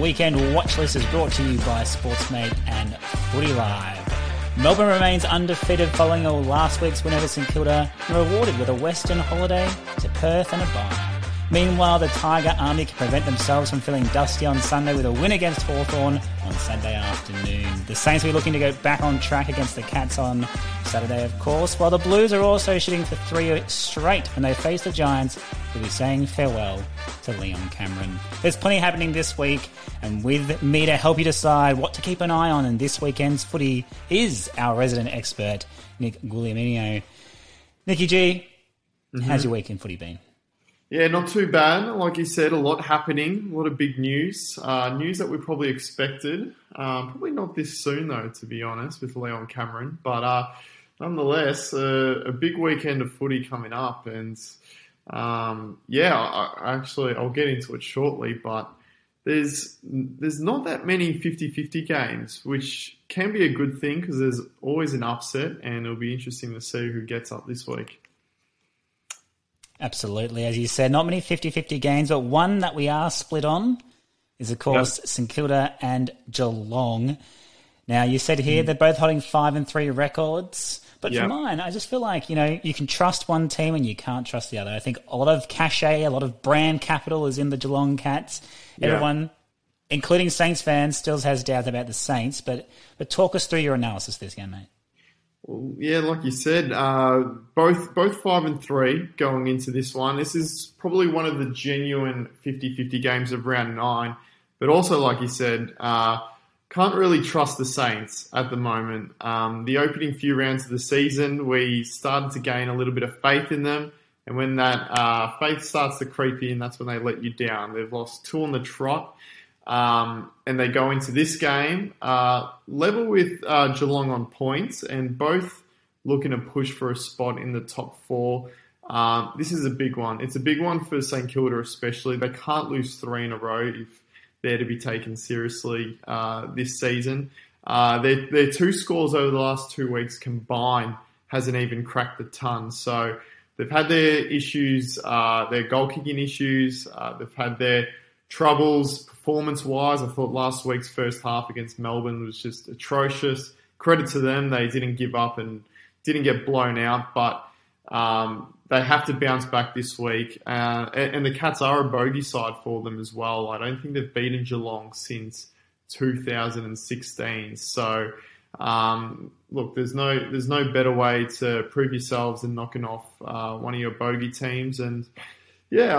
weekend watch list is brought to you by Sportsmate and Footy Live. Melbourne remains undefeated following last week's win over St Kilda and rewarded with a Western holiday to Perth and a bye. Meanwhile, the Tiger Army can prevent themselves from feeling dusty on Sunday with a win against Hawthorn on Sunday afternoon. The Saints will be looking to go back on track against the Cats on Saturday, of course, while the Blues are also shooting for three straight when they face the Giants, who'll be saying farewell to Leon Cameron. There's plenty happening this week, and with me to help you decide what to keep an eye on in this weekend's footy is our resident expert, Nick Guglielmino. Nicky G, mm-hmm. how's your week in footy been? Yeah, not too bad. Like you said, a lot happening, a lot of big news. Uh, news that we probably expected. Um, probably not this soon, though, to be honest, with Leon Cameron. But uh, nonetheless, uh, a big weekend of footy coming up. And um, yeah, I, actually, I'll get into it shortly. But there's there's not that many 50-50 games, which can be a good thing because there's always an upset, and it'll be interesting to see who gets up this week. Absolutely. As you said, not many 50 50 games, but one that we are split on is, of course, yep. St Kilda and Geelong. Now, you said here mm. they're both holding five and three records. But yep. for mine, I just feel like, you know, you can trust one team and you can't trust the other. I think a lot of cachet, a lot of brand capital is in the Geelong Cats. Everyone, including Saints fans, still has doubts about the Saints. But, but talk us through your analysis this game, mate. Well, yeah, like you said, uh, both both five and three going into this one. This is probably one of the genuine 50-50 games of round nine. But also, like you said, uh, can't really trust the Saints at the moment. Um, the opening few rounds of the season, we started to gain a little bit of faith in them. And when that uh, faith starts to creep in, that's when they let you down. They've lost two on the trot. Um, and they go into this game uh, level with uh, Geelong on points, and both looking to push for a spot in the top four. Uh, this is a big one. It's a big one for St Kilda, especially. They can't lose three in a row if they're to be taken seriously uh, this season. Uh, their, their two scores over the last two weeks combined hasn't even cracked the ton. So they've had their issues, uh, their goal kicking issues. they've had their troubles performance wise. I thought last week's first half against Melbourne was just atrocious. Credit to them, they didn't give up and didn't get blown out, but um, they have to bounce back this week. Uh, and, and, the Cats are a bogey side for them as well. I don't think they've beaten Geelong since 2016. So, um, look, there's no there's no better way to prove yourselves than knocking off uh, one of your bogey teams and yeah,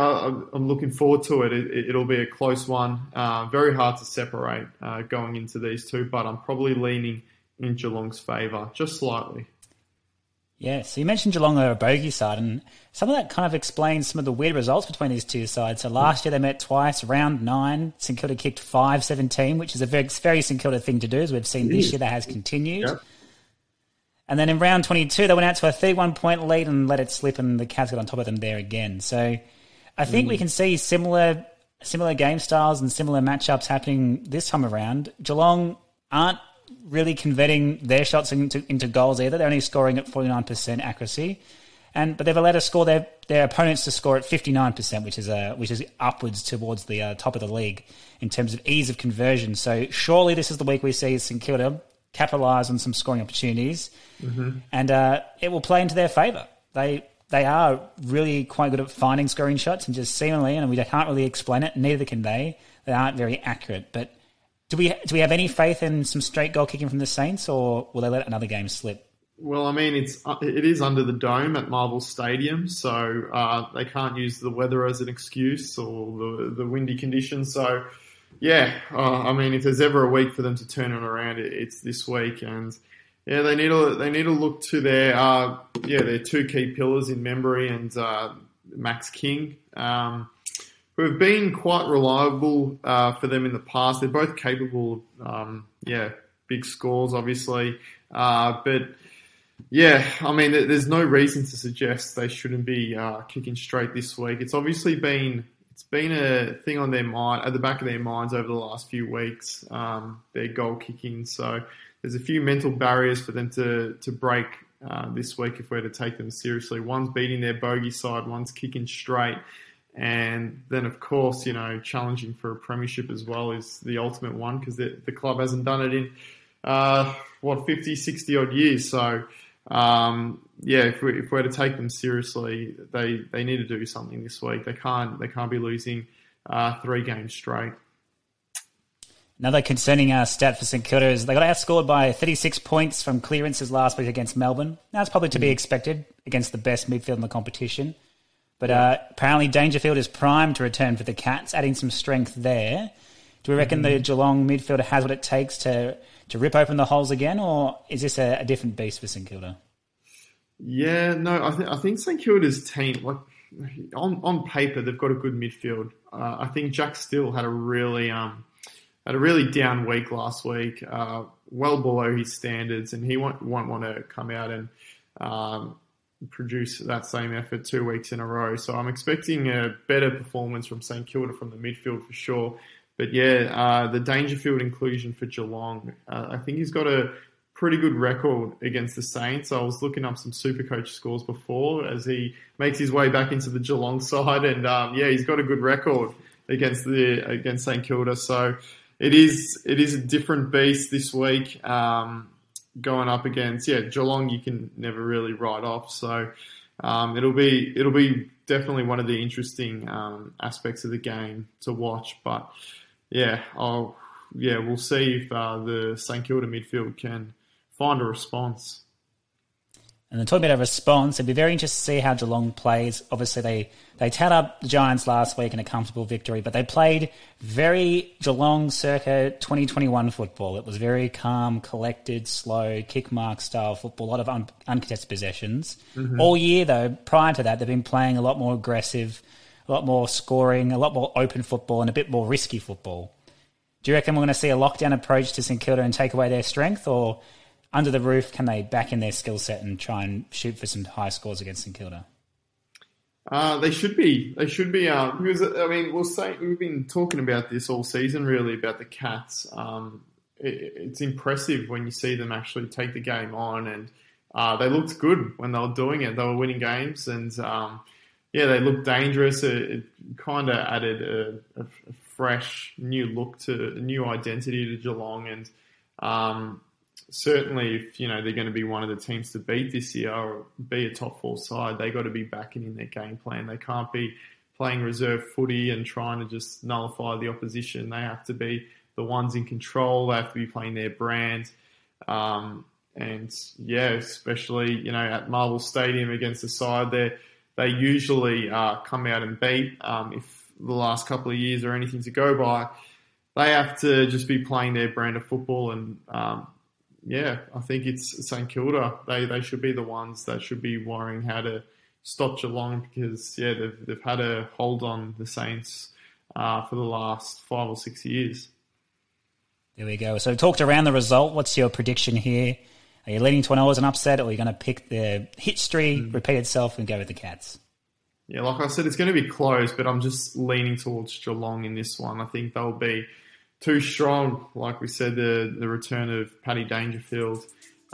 I'm looking forward to it. it will be a close one. Uh, very hard to separate uh, going into these two, but I'm probably leaning in Geelong's favour just slightly. Yeah, so you mentioned Geelong are a bogey side, and some of that kind of explains some of the weird results between these two sides. So last year they met twice, round nine. St Kilda kicked 5 17, which is a very, very St Kilda thing to do, as we've seen this year that has continued. Yep. And then in round 22, they went out to a 31 point lead and let it slip, and the Cats got on top of them there again. So I think mm. we can see similar similar game styles and similar matchups happening this time around. Geelong aren't really converting their shots into, into goals either. They're only scoring at 49% accuracy. And but they've allowed to score their, their opponents to score at 59%, which is a, which is upwards towards the uh, top of the league in terms of ease of conversion. So surely this is the week we see St Kilda capitalise on some scoring opportunities, mm-hmm. and uh, it will play into their favour. They they are really quite good at finding scoring shots and just seemingly, and we can't really explain it. Neither can they. They aren't very accurate. But do we do we have any faith in some straight goal kicking from the Saints, or will they let another game slip? Well, I mean, it's it is under the dome at Marvel Stadium, so uh, they can't use the weather as an excuse or the the windy conditions. So, yeah, uh, I mean, if there's ever a week for them to turn it around, it's this week, and yeah, they need to they need to look to their uh, yeah their two key pillars in Membrey and uh, Max King, um, who have been quite reliable uh, for them in the past. They're both capable, of, um, yeah, big scores obviously, uh, but yeah, I mean, there's no reason to suggest they shouldn't be uh, kicking straight this week. It's obviously been it's been a thing on their mind at the back of their minds over the last few weeks. Um, their goal kicking, so there's a few mental barriers for them to to break uh, this week if we're to take them seriously. One's beating their bogey side, one's kicking straight. And then, of course, you know, challenging for a premiership as well is the ultimate one because the, the club hasn't done it in, uh, what, 50, 60 odd years. So, um, yeah, if, we, we're to take them seriously, they, they need to do something this week. They can't, they can't be losing uh, three games straight. Another concerning uh, stat for St Kilda is they got outscored by 36 points from clearances last week against Melbourne. That's probably to be mm. expected against the best midfield in the competition. But uh, apparently Dangerfield is primed to return for the Cats, adding some strength there. Do we reckon mm-hmm. the Geelong midfielder has what it takes to, to rip open the holes again, or is this a, a different beast for St Kilda? Yeah, no, I, th- I think St Kilda's team, like on on paper, they've got a good midfield. Uh, I think Jack Steele had a really um, had a really down week last week, uh, well below his standards, and he won't, won't want to come out and um, produce that same effort two weeks in a row. So I'm expecting a better performance from St Kilda from the midfield for sure. But yeah, uh, the Dangerfield inclusion for Geelong, uh, I think he's got a pretty good record against the Saints. I was looking up some Super Coach scores before as he makes his way back into the Geelong side, and um, yeah, he's got a good record against the against St Kilda. So it is it is a different beast this week. Um, going up against yeah Geelong, you can never really write off. So um, it'll be it'll be definitely one of the interesting um, aspects of the game to watch. But yeah, I'll yeah we'll see if uh, the St Kilda midfield can find a response. And then talking about a response, it'd be very interesting to see how Geelong plays. Obviously, they, they tied up the Giants last week in a comfortable victory, but they played very Geelong circa 2021 football. It was very calm, collected, slow, kick mark style football, a lot of un- uncontested possessions. Mm-hmm. All year, though, prior to that, they've been playing a lot more aggressive, a lot more scoring, a lot more open football, and a bit more risky football. Do you reckon we're going to see a lockdown approach to St Kilda and take away their strength, or under the roof, can they back in their skill set and try and shoot for some high scores against St Kilda? Uh, they should be. They should be. Uh, because I mean, we'll say we've been talking about this all season, really, about the Cats. Um, it, it's impressive when you see them actually take the game on, and uh, they looked good when they were doing it. They were winning games, and um, yeah, they looked dangerous. It, it kind of added a, a, fresh, new look to a new identity to Geelong, and um, certainly if you know they're going to be one of the teams to beat this year or be a top four side, they got to be backing in their game plan. They can't be playing reserve footy and trying to just nullify the opposition. They have to be the ones in control. They have to be playing their brand. Um, and yeah, especially you know at Marvel Stadium against the side there, they usually uh, come out and beat. Um, if the last couple of years are anything to go by, they have to just be playing their brand of football and um, yeah, I think it's St Kilda. They they should be the ones that should be worrying how to stop Geelong because yeah, they've they've had a hold on the Saints uh, for the last five or six years. There we go. So talked around the result. What's your prediction here? Are you leaning to an an upset, or are you going to pick the history mm. repeat itself and go with the Cats? Yeah, like I said, it's going to be close, but I'm just leaning towards Geelong in this one. I think they'll be too strong. Like we said, the the return of Paddy Dangerfield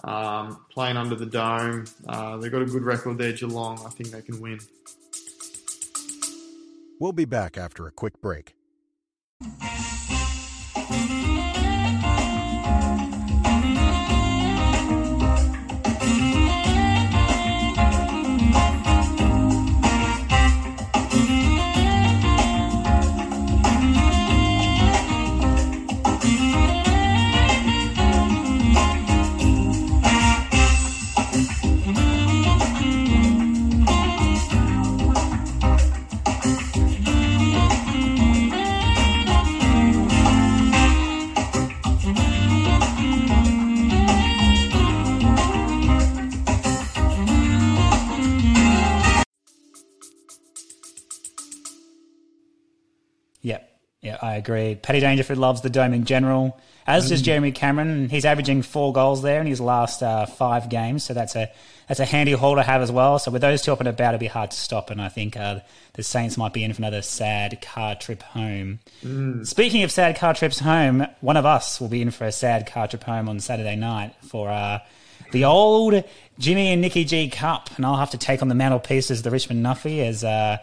um, playing under the dome. Uh, they've got a good record there, Geelong. I think they can win. We'll be back after a quick break. I agree. Paddy Dangerfield loves the dome in general, as does mm. Jeremy Cameron. He's averaging four goals there in his last uh, five games, so that's a that's a handy haul to have as well. So with those two up and about, it'll be hard to stop. And I think uh, the Saints might be in for another sad car trip home. Mm. Speaking of sad car trips home, one of us will be in for a sad car trip home on Saturday night for uh, the old Jimmy and Nikki G Cup, and I'll have to take on the mantelpiece as the Richmond Nuffy as uh,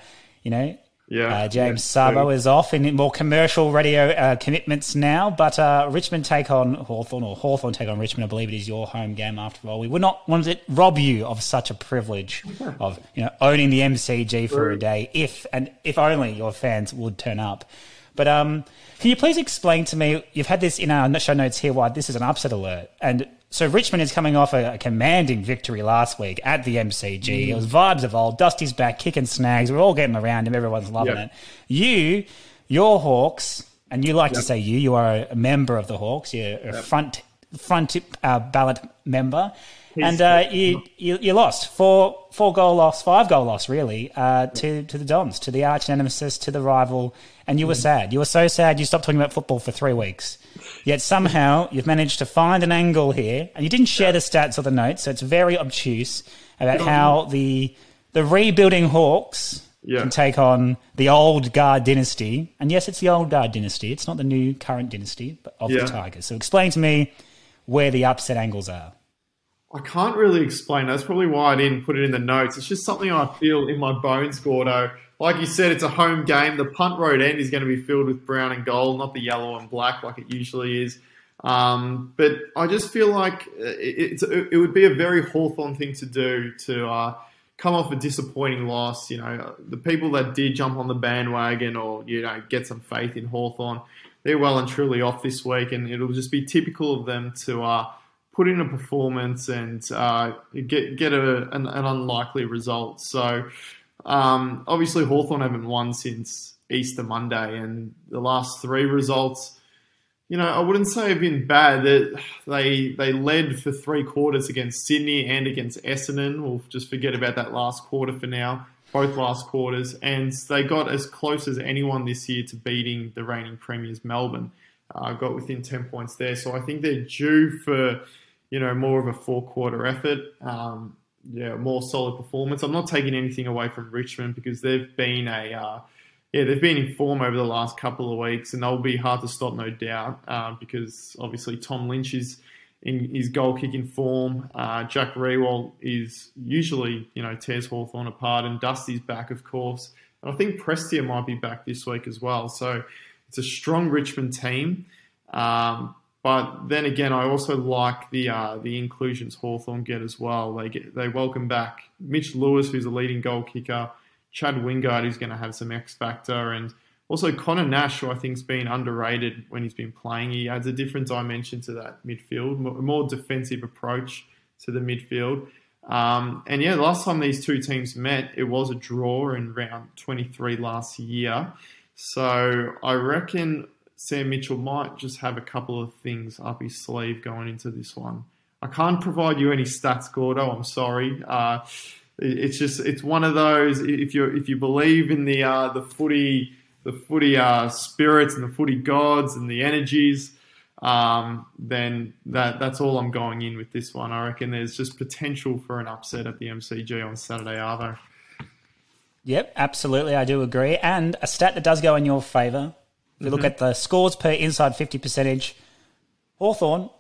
you know Yeah, Uh, James Sabo is off in more commercial radio uh, commitments now, but uh, Richmond take on Hawthorn or Hawthorn take on Richmond. I believe it is your home game after all. We would not want to rob you of such a privilege of you know owning the MCG for a day, if and if only your fans would turn up. But um, can you please explain to me? You've had this in our show notes here. Why this is an upset alert, and so Richmond is coming off a, a commanding victory last week at the MCG. It was vibes of old. Dusty's back, kicking snags. We're all getting around him. Everyone's loving Yeah. it. You, your Hawks, and you like to say you. You are a member of the Hawks. You're a front front uh, ballot member, and uh, you, you you lost four four goal loss, five goal loss, really, uh, to to the Dons, to the arch nemesis, to the rival, and you were sad. You were so sad. You stopped talking about football for three weeks. Yet somehow you've managed to find an angle here, and you didn't share the stats or the notes, so it's very obtuse about how the the rebuilding Hawks Yeah. can take on the old guard dynasty. And yes, it's the old guard dynasty. It's not the new current dynasty but of Yeah. the Tigers. So explain to me where the upset angles are. I can't really explain. That's probably why I didn't put it in the notes. It's just something I feel in my bones, Gordo. Like you said, it's a home game. The punt road end is going to be filled with brown and gold, not the yellow and black like it usually is. Um, but I just feel like it, it's, it would be a very Hawthorn thing to do to uh, come off a disappointing loss. You know, the people that did jump on the bandwagon or, you know, get some faith in Hawthorn, they're well and truly off this week. And it'll just be typical of them to uh, put in a performance and uh, get, get a, an, an unlikely result. So, um, obviously, Hawthorn haven't won since Easter Monday, and the last three results, you know, I wouldn't say have been bad. That they, they led for three quarters against Sydney and against Essendon. We'll just forget about that last quarter for now. Both last quarters, and they got as close as anyone this year to beating the reigning premiers, Melbourne. Uh, got within ten points there, so I think they're due for you know more of a four quarter effort. Um, yeah, more solid performance. I'm not taking anything away from Richmond because they've been a uh, yeah they've been in form over the last couple of weeks, and they'll be hard to stop, no doubt, uh, because obviously Tom Lynch is in his goal kicking form. Uh, Jack Riewoldt is usually you know tears Hawthorn apart, and Dusty's back, of course, and I think Prestia might be back this week as well. So it's a strong Richmond team. Um, but then again, I also like the uh, the inclusions Hawthorn get as well. They get they welcome back Mitch Lewis, who's a leading goal kicker, Chad Wingard, who's going to have some X factor, and also Connor Nash, who I think's been underrated when he's been playing. He adds a different dimension to that midfield, a more defensive approach to the midfield. Um, and yeah, last time these two teams met, it was a draw in round 23 last year. So I reckon Sam Mitchell might just have a couple of things up his sleeve going into this one. I can't provide you any stats, Gordo. I'm sorry. Uh, it- it's just it's one of those. If you if you believe in the uh, the footy the footy uh, spirits and the footy gods and the energies, um, then that that's all I'm going in with this one. I reckon there's just potential for an upset at the MCG on Saturday, Arvo. Yep, absolutely. I do agree. And a stat that does go in your favour. If you look at the scores per inside 50 percentage, Hawthorn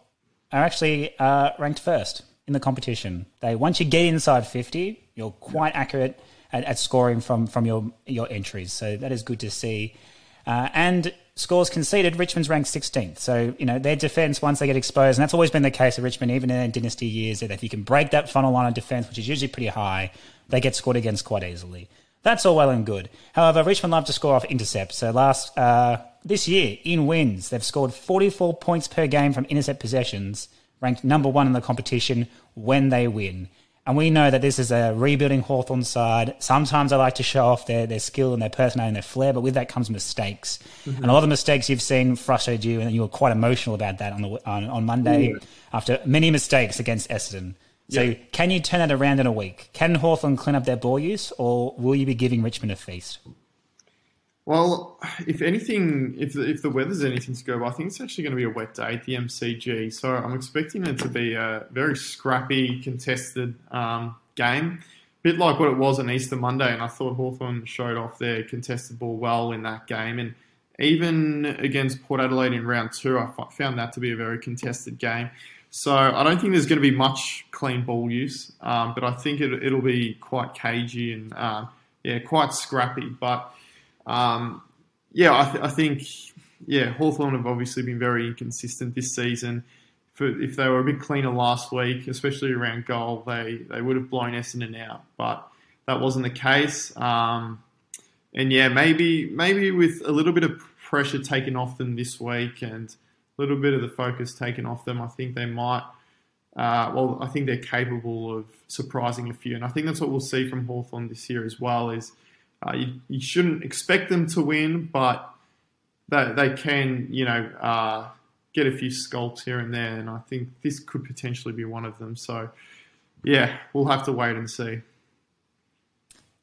are actually uh, ranked first in the competition. They Once you get inside 50, you're quite accurate at, at scoring from, from your, your entries. So that is good to see. Uh, and scores conceded, Richmond's ranked 16th. So, you know, their defence, once they get exposed, and that's always been the case of Richmond, even in their dynasty years, that if you can break that funnel line of defence, which is usually pretty high, they get scored against quite easily. That's all well and good. However, Richmond love to score off intercepts. So last uh, this year in wins, they've scored 44 points per game from intercept possessions, ranked number one in the competition when they win. And we know that this is a rebuilding Hawthorn side. Sometimes they like to show off their, their skill and their personality and their flair, but with that comes mistakes. And a lot of the mistakes you've seen frustrated you, and you were quite emotional about that on the on, on Monday after many mistakes against Essendon. So Yeah. can you turn that around in a week? Can Hawthorn clean up their ball use, or will you be giving Richmond a feast? Well, if anything, if the, if the weather's anything to go by, I think it's actually going to be a wet day at the MCG. So I'm expecting it to be a very scrappy, contested um, game. bit like what it was on Easter Monday, and I thought Hawthorn showed off their contested ball well in that game. And even against Port Adelaide in round two, I found that to be a very contested game. So I don't think there's going to be much clean ball use, um, but I think it, it'll be quite cagey and uh, yeah, quite scrappy. But Um, yeah, I, th- I, think yeah, Hawthorn have obviously been very inconsistent this season. For, if they were a bit cleaner last week, especially around goal, they, they would have blown Essendon out, but that wasn't the case. Um, and yeah, maybe maybe with a little bit of pressure taken off them this week and little bit of the focus taken off them, I think they might. Uh, well, I think they're capable of surprising a few, and I think that's what we'll see from Hawthorn this year as well. Is uh, you, you, shouldn't expect them to win, but they, they can, you know, uh, get a few scalps here and there, and I think this could potentially be one of them. So, yeah, we'll have to wait and see.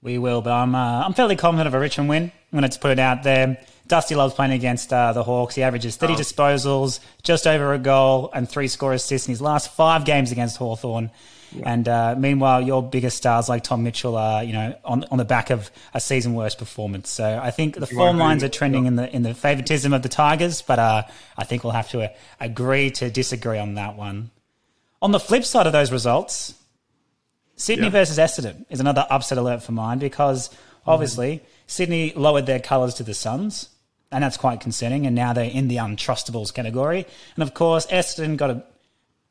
We will, but I'm uh, I'm fairly confident of a Richmond win. I'm going to put it out there. Dusty loves playing against uh, the Hawks. He averages 30 oh. disposals, just over a goal, and three score assists in his last five games against Hawthorn. Yeah. And uh, meanwhile, your biggest stars like Tom Mitchell are, you know, on on the back of a season worst performance. So I think the form lines are trending in the in the favoritism of the Tigers, but uh, I think we'll have to uh, agree to disagree on that one. On the flip side of those results, Sydney yeah. versus Essendon is another upset alert for mine because obviously mm. Sydney lowered their colours to the Suns, and that's quite concerning. And now they're in the untrustables category. And of course, Essendon got a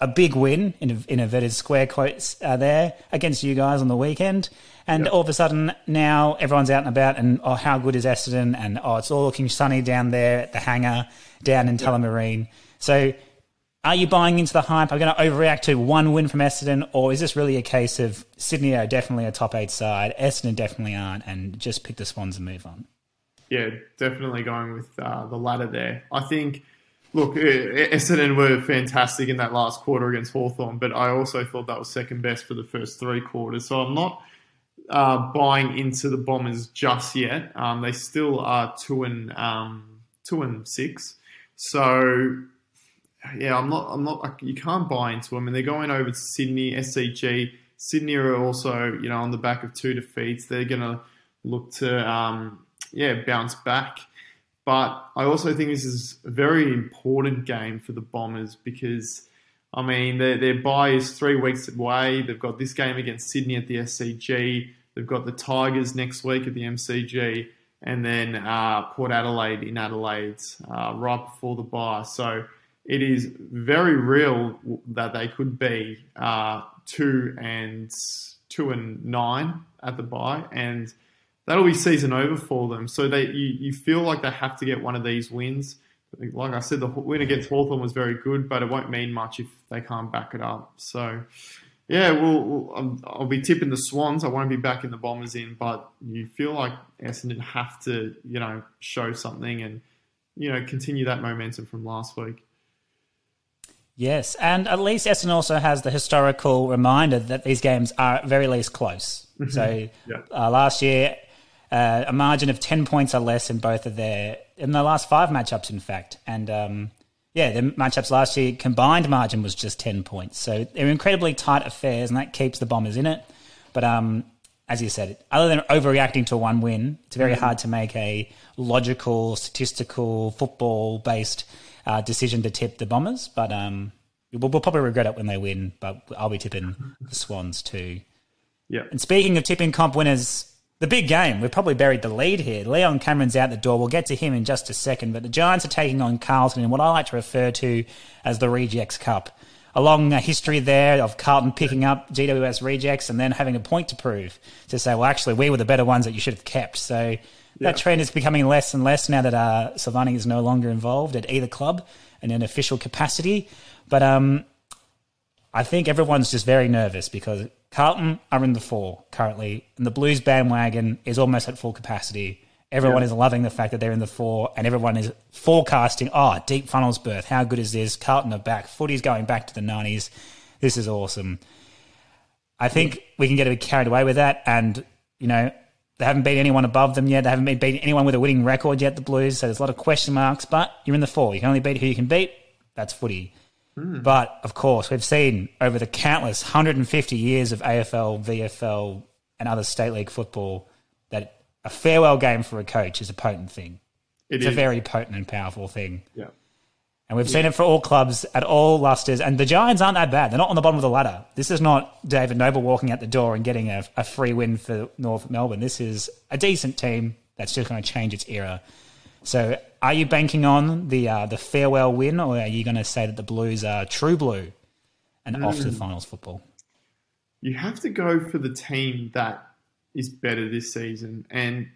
a big win in, in inverted square quotes uh, there against you guys on the weekend. And yep. all of a sudden now everyone's out and about and oh how good is Essendon and oh it's all looking sunny down there at the hangar down in Tullamarine. So are you buying into the hype? Are going to overreact to one win from Essendon, or is this really a case of Sydney are definitely a top eight side, Essendon definitely aren't, and just pick the Swans and move on? Yeah, definitely going with uh, the latter there. I think Look, Essendon were fantastic in that last quarter against Hawthorn, but I also thought that was second best for the first three quarters. So I'm not uh, buying into the Bombers just yet. Um, they still are two and um, two and six. So yeah, I'm not. I'm not. You can't buy into them, and they're going over to Sydney, SCG. Sydney are also, you know, on the back of two defeats. They're going to look to, um, yeah, bounce back. But I also think this is a very important game for the Bombers because, I mean, their, their bye is three weeks away. They've got this game against Sydney at the SCG. They've got the Tigers next week at the MCG. And then uh, Port Adelaide in Adelaide uh, right before the bye. So it is very real that they could be uh, two and two and nine at the bye. And that'll be season over for them. So they you, you feel like they have to get one of these wins. Like I said, the win against Hawthorn was very good, but it won't mean much if they can't back it up. So, yeah, we'll, we'll I'll be tipping the Swans. I won't be backing the Bombers in, but you feel like Essendon have to, you know, show something and, you know, continue that momentum from last week. Yes, and at least Essendon also has the historical reminder that these games are at very least close. Mm-hmm. So yeah. uh, last year, uh, a margin of 10 points or less in both of their, in the last five matchups, in fact. And um, yeah, the matchups last year, combined margin was just 10 points. So they're incredibly tight affairs, and that keeps the Bombers in it. But um, as you said, other than overreacting to one win, it's very mm-hmm. hard to make a logical, statistical, football based uh, decision to tip the Bombers. But um, we'll, we'll, probably regret it when they win, but I'll be tipping the Swans too. Yeah. And speaking of tipping comp winners, the big game. We've probably buried the lead here. Leon Cameron's out the door. We'll get to him in just a second. But the Giants are taking on Carlton in what I like to refer to as the Rejects Cup. A long history there of Carlton picking up GWS rejects and then having a point to prove to say, well, actually, we were the better ones that you should have kept. So that trend is becoming less and less now that uh, Silvagni is no longer involved at either club in an official capacity. But um, I think everyone's just very nervous because Carlton are in the four currently, and the Blues bandwagon is almost at full capacity. Everyone yeah. is loving the fact that they're in the four, and everyone is forecasting, oh, deep funnels berth. How good is this? Carlton are back. Footy's going back to the 90s. This is awesome. I think we can get a bit carried away with that, and, you know, they haven't beat anyone above them yet. They haven't beat anyone with a winning record yet, the Blues, so there's a lot of question marks, but you're in the four. You can only beat who you can beat. That's footy. Mm. But of course, we've seen over the countless 150 years of AFL, VFL, and other state league football that a farewell game for a coach is a potent thing. It it's is. a very potent and powerful thing. Yeah. And we've yeah. seen it for all clubs at all lusters. And the Giants aren't that bad. They're not on the bottom of the ladder. This is not David Noble walking out the door and getting a, a free win for North Melbourne. This is a decent team. that's just going to change its era. So, are you banking on the uh, the farewell win, or are you going to say that the Blues are true blue and mm. off to the hmm. finals football? You have to go for the team that is better this season, and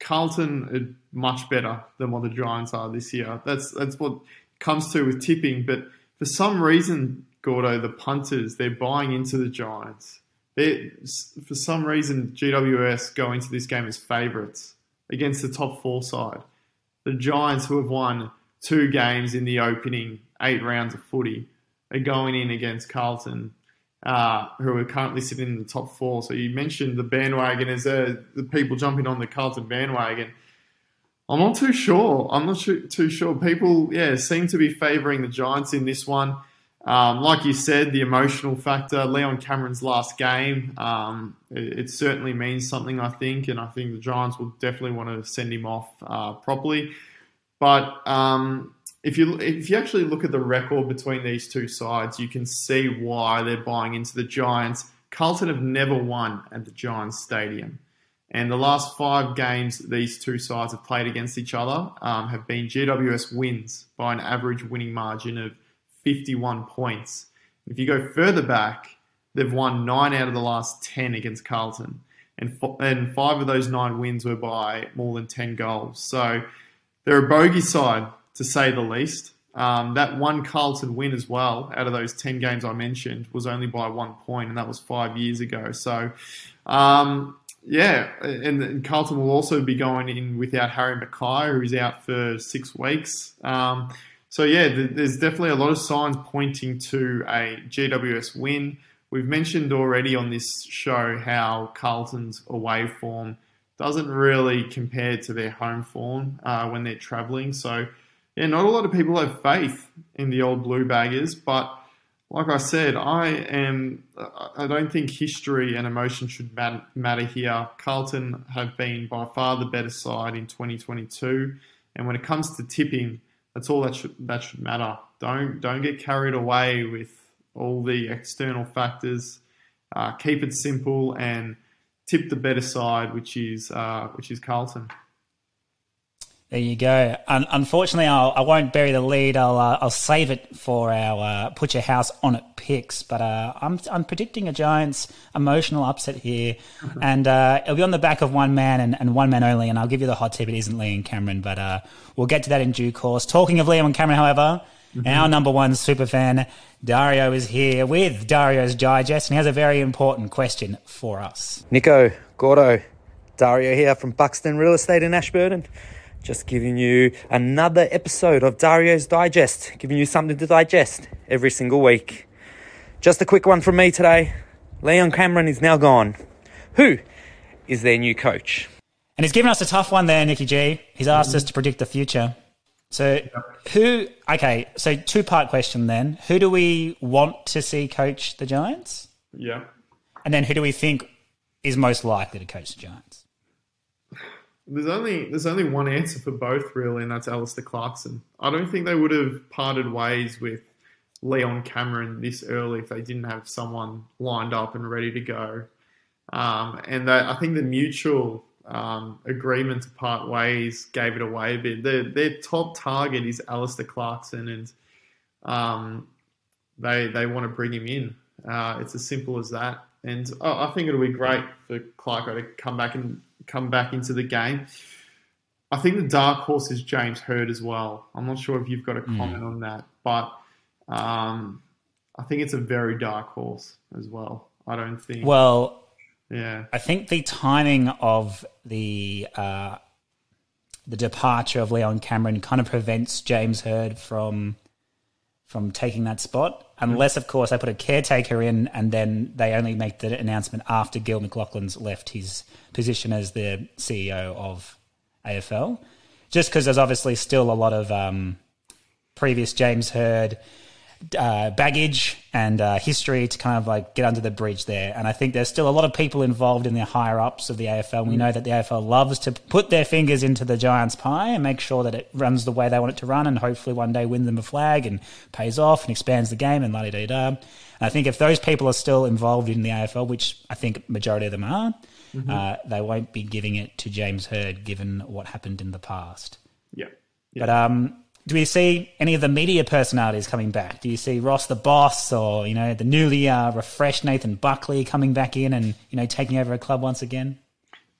Carlton are much better than what the Giants are this year. That's that's what comes to with tipping. But for some reason, Gordo, the punters, they're buying into the Giants. They're, for some reason, GWS go into this game as favourites against the top four side the Giants, who have won two games in the opening eight rounds of footy, are going in against Carlton, uh, who are currently sitting in the top four. So you mentioned the bandwagon as uh, the people jumping on the Carlton bandwagon. I'm not too sure. I'm not too sure. People, yeah, seem to be favouring the Giants in this one. Um, like you said, the emotional factor, Leon Cameron's last game, um, it, it, certainly means something, I think, and I think the Giants will definitely want to send him off uh, properly. But um, if you if you actually look at the record between these two sides, you can see why they're buying into the Giants. Carlton have never won at the Giants Stadium. And the last five games these two sides have played against each other um, have been GWS wins by an average winning margin of 51 points. If you go further back, they've won nine out of the last 10 against Carlton. And, and five of those nine wins were by more than 10 goals. So they're a bogey side, to say the least. Um, that one Carlton win as well, out of those 10 games I mentioned, was only by one point, and that was five years ago. So, um, yeah, and, and, Carlton will also be going in without Harry McKay, who's out for six weeks. Um, so yeah, there's definitely a lot of signs pointing to a GWS win. We've mentioned already on this show how Carlton's away form doesn't really compare to their home form uh, when they're travelling. So yeah, not a lot of people have faith in the old Blue Baggers, but like I said, I am. I don't think history and emotion should matter here. Carlton have been by far the better side in 2022, and when it comes to tipping that's all that should that should matter. Don't don't get carried away with all the external factors. Uh, keep it simple and tip the better side, which is uh, which is Carlton. There you go. Un- unfortunately, I'll, I will not bury the lead. I'll uh, I'll save it for our uh, put your house on it picks. But uh, I'm I'm predicting a Giants emotional upset here, and uh, it'll be on the back of one man and, and, one man only. And I'll give you the hot tip. It isn't Liam Cameron, but uh, we'll get to that in due course. Talking of Liam and Cameron, however, mm-hmm. our number one super fan Dario is here with Dario's Digest, and he has a very important question for us. Nico Gordo, Dario here from Buxton Real Estate in Ashburton. Just giving you another episode of Dario's Digest, giving you something to digest every single week. Just a quick one from me today. Leon Cameron is now gone. Who is their new coach? And he's given us a tough one there, Nicky G. He's asked mm-hmm. us to predict the future. So, who, okay, so two part question then. Who do we want to see coach the Giants? Yeah. And then who do we think is most likely to coach the Giants? There's only there's only one answer for both really, and that's Alistair Clarkson. I don't think they would have parted ways with Leon Cameron this early if they didn't have someone lined up and ready to go. Um, and they, I think the mutual um, agreement to part ways gave it away a bit. Their, their top target is Alistair Clarkson, and um, they they want to bring him in. Uh, it's as simple as that. And I think it'll be great for Clarko to come back and come back into the game. I think the dark horse is James Hird as well. I'm not sure if you've got a hmm. comment mm. on that, but um, I think it's a very dark horse as well. I don't think. Well, yeah, I think the timing of the uh, the departure of Leon Cameron kind of prevents James Hird from from taking that spot, unless, of course, they put a caretaker in and then they only make the announcement after Gil McLachlan's left his position as the CEO of AFL. Just because there's obviously still a lot of um, previous James Hird uh, baggage and uh, history to kind of like get under the bridge there. And I think there's still a lot of people involved in the higher ups of the AFL. We mm. know that the AFL loves to put their fingers into the Giants' pie and make sure that it runs the way they want it to run, and hopefully one day win them a flag and pays off and expands the game and la da da. And I think if those people are still involved in the AFL, which I think majority of them are, uh, they won't be giving it to James Hird, given what happened in the past. Yeah. But um, do we see any of the media personalities coming back? Do you see Ross the boss, or you know the newly uh, refreshed Nathan Buckley coming back in and you know taking over a club once again?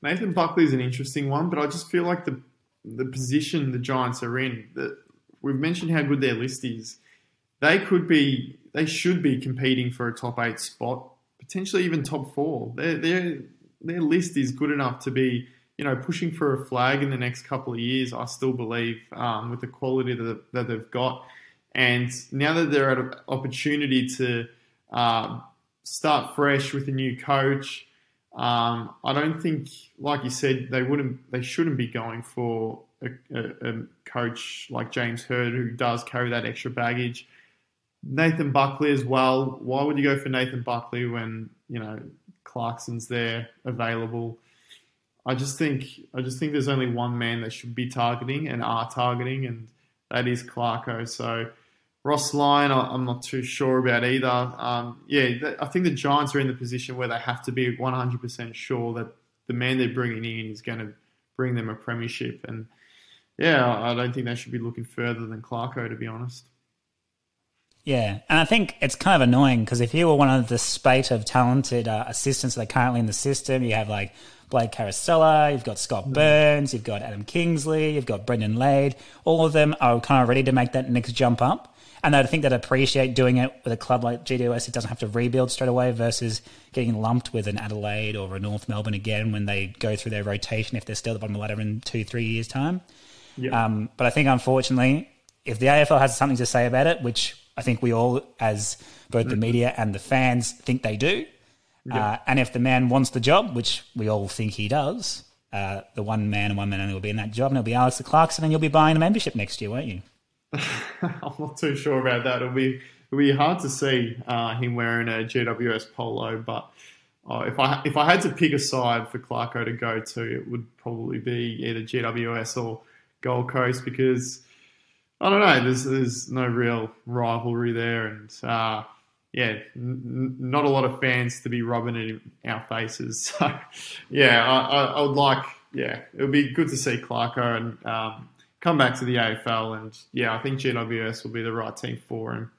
Nathan Buckley is an interesting one, but I just feel like the the position the Giants are in. That we've mentioned how good their list is. They could be, they should be competing for a top eight spot, potentially even top four. Their their their list is good enough to be, you know, pushing for a flag in the next couple of years. I still believe um, with the quality that, that they've got, and now that they're at an opportunity to uh, start fresh with a new coach. Um, I don't think, like you said, they wouldn't, they shouldn't be going for a, a, a, coach like James Hird who does carry that extra baggage. Nathan Buckley as well. Why would you go for Nathan Buckley when you know Clarkson's there available? I just think, I just think there's only one man that should be targeting and are targeting, and that is Clarko. So Ross Lyon, I'm not too sure about either. Um, yeah, I think the Giants are in the position where they have to be 100% sure that the man they're bringing in is going to bring them a premiership. And yeah, I don't think they should be looking further than Clarko, to be honest. Yeah, and I think it's kind of annoying because if you were one of the spate of talented uh, assistants that are currently in the system, you have like Blake Caracella, you've got Scott mm. Burns, you've got Adam Kingsley, you've got Brendan Lade. All of them are kind of ready to make that next jump up. And I think they'd appreciate doing it with a club like GWS. It doesn't have to rebuild straight away versus getting lumped with an Adelaide or a North Melbourne again when they go through their rotation if they're still at the bottom of the ladder in two, three years' time. Yep. Um, but I think, unfortunately, if the AFL has something to say about it, which I think we all, as both the mm-hmm. media and the fans, think they do, yep. uh, and if the man wants the job, which we all think he does, uh, the one man and one man only will be in that job, and it'll be Alistair Clarkson, and you'll be buying a membership next year, won't you? I'm not too sure about that. It'll be it'll be hard to see uh, him wearing a GWS polo, but uh, if I if I had to pick a side for Clarko to go to, it would probably be either GWS or Gold Coast because I don't know. There's there's no real rivalry there, and uh, yeah, n- not a lot of fans to be rubbing it in our faces. So yeah, I, I, would like yeah, it would be good to see Clarko and um, come back to the AFL, and yeah, I think GWS will be the right team for him.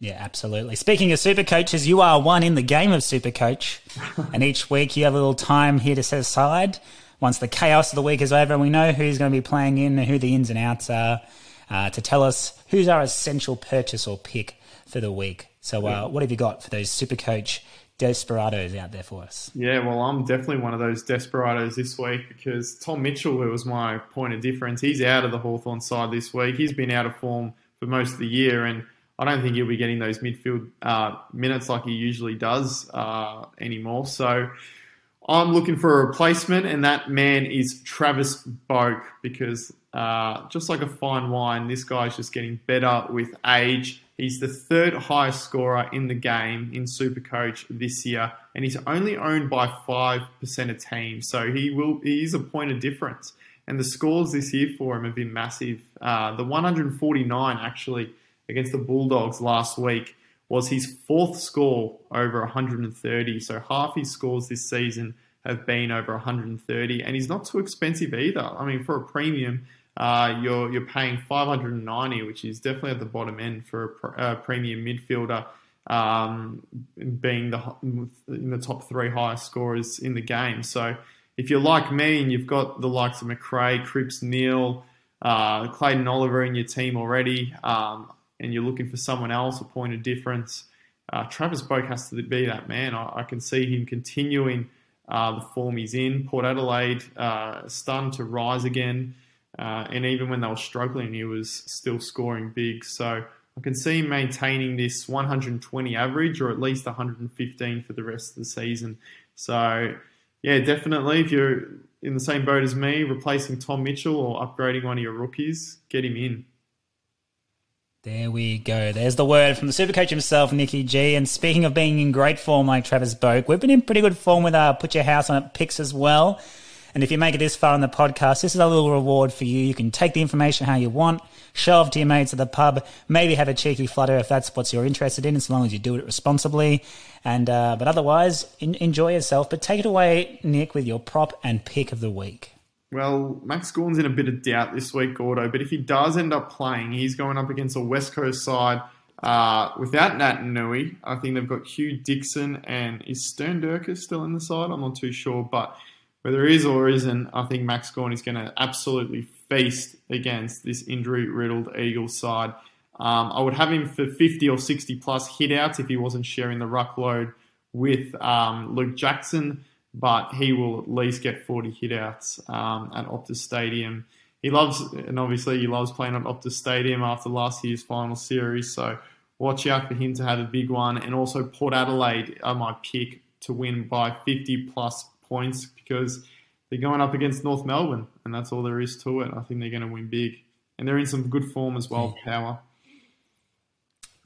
Yeah, absolutely. Speaking of super coaches, you are one in the game of super coach, and each week you have a little time here to set aside. Once the chaos of the week is over, and we know who's going to be playing in and who the ins and outs are, uh, to tell us who's our essential purchase or pick for the week. So, uh, what have you got for those super coach desperados out there for us. Yeah, well, I'm definitely one of those desperados this week because Tom Mitchell, who was my point of difference, he's out of the Hawthorn side this week. He's been out of form for most of the year, and I don't think he'll be getting those midfield uh, minutes like he usually does uh, anymore. So I'm looking for a replacement, and that man is Travis Boak because uh, just like a fine wine, this guy's just getting better with age He's the third highest scorer in the game in Supercoach this year, and he's only owned by 5% of teams. So he will he is a point of difference. And the scores this year for him have been massive. Uh, the 149 actually against the Bulldogs last week was his fourth score over 130. So half his scores this season have been over 130, and he's not too expensive either. I mean, for a premium, uh, you're you're paying 590, which is definitely at the bottom end for a, a premium midfielder, um, being the in the top three highest scorers in the game. So if you're like me and you've got the likes of Macrae, Cripps, Neale, uh, Clayton Oliver in your team already, um, and you're looking for someone else, a point of difference, uh, Travis Boak has to be that man. I, I can see him continuing uh, the form he's in. Port Adelaide uh, starting to rise again. Uh, and even when they were struggling, he was still scoring big. So I can see him maintaining this 120 average or at least 115 for the rest of the season. So, yeah, definitely, if you're in the same boat as me, replacing Tom Mitchell or upgrading one of your rookies, get him in. There we go. There's the word from the super coach himself, Nicky G. And speaking of being in great form like Travis Boak, we've been in pretty good form with our Put Your House on It picks as well. And if you make it this far in the podcast, this is a little reward for you. You can take the information how you want, show off to your mates at the pub, maybe have a cheeky flutter if that's what you're interested in, as long as you do it responsibly. And uh, but otherwise, in, enjoy yourself. But take it away, Nick, with your prop and pick of the week. Well, Max Gawn's in a bit of doubt this week, Gordo. But if he does end up playing, he's going up against a West Coast side uh, without Nui. I think they've got Hugh Dixon and is Stern Durker still in the side? I'm not too sure, but whether he is or isn't, I think Max Gawn is going to absolutely feast against this injury-riddled Eagles side. Um, I would have him for 50 or 60 plus hitouts if he wasn't sharing the ruck load with um, Luke Jackson but he will at least get 40 hitouts um, at Optus Stadium. He loves, and obviously he loves playing at Optus Stadium after last year's final series. So watch out for him to have a big one. And also Port Adelaide are my pick to win by 50 plus points because they're going up against North Melbourne, and that's all there is to it. I think they're going to win big, and they're in some good form as well. Power.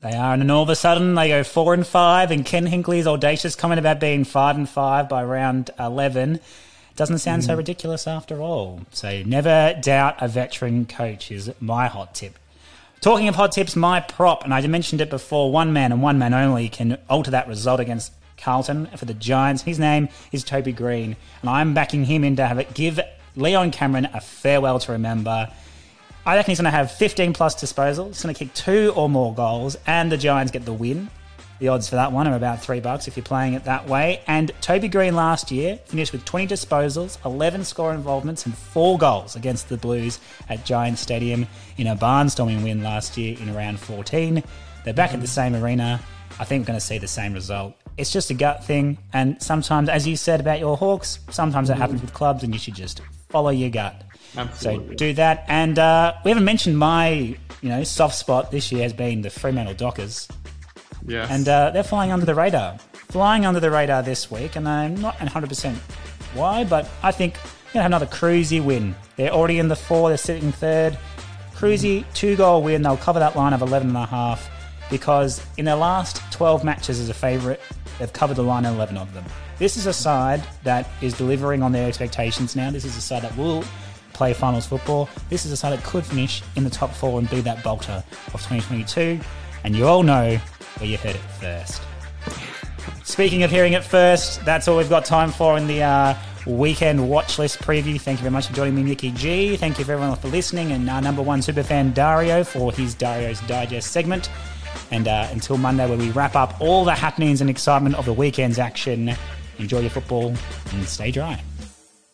They are, and then all of a sudden they go four and five. And Ken Hinkley's audacious comment about being five and five by round eleven doesn't sound mm. so ridiculous after all. So never doubt a veteran coach is my hot tip. Talking of hot tips, my prop, and I mentioned it before, one man and one man only can alter that result against Carlton for the Giants. His name is Toby Greene, and I'm backing him in to have it give Leon Cameron a farewell to remember. I reckon he's going to have 15 plus disposals. He's going to kick two or more goals, and the Giants get the win. The odds for that one are about three bucks if you're playing it that way. And Toby Greene last year finished with 20 disposals, 11 score involvements, and four goals against the Blues at Giants Stadium in a barnstorming win last year in round 14. They're back at the same arena. I think we're going to see the same result. It's just a gut thing, and sometimes, as you said about your Hawks, sometimes it happens with clubs, and you should just follow your gut. Absolutely. So do that. And uh, we haven't mentioned my, you know, soft spot this year has been the Fremantle Dockers. Yes. And uh, they're flying under the radar. Flying under the radar this week, and I'm not 100% why, but I think they're going to have another cruisy win. They're already in the four, they're sitting third. Cruisy, two goal win. They'll cover that line of 11 and a half because in their last 12 matches as a favourite, they've covered the line in 11 of them. This is a side that is delivering on their expectations now. This is a side that will play finals football. This is a side that could finish in the top four and be that bolter of 2022. And you all know where you heard it first. Speaking of hearing it first, that's all we've got time for in the uh, weekend watch list preview. Thank you very much for joining me, Nikki G. Thank you for everyone for listening, and our number one super fan Dario for his Dario's Digest segment. And uh, until Monday, where we wrap up all the happenings and excitement of the weekend's action, enjoy your football and stay dry.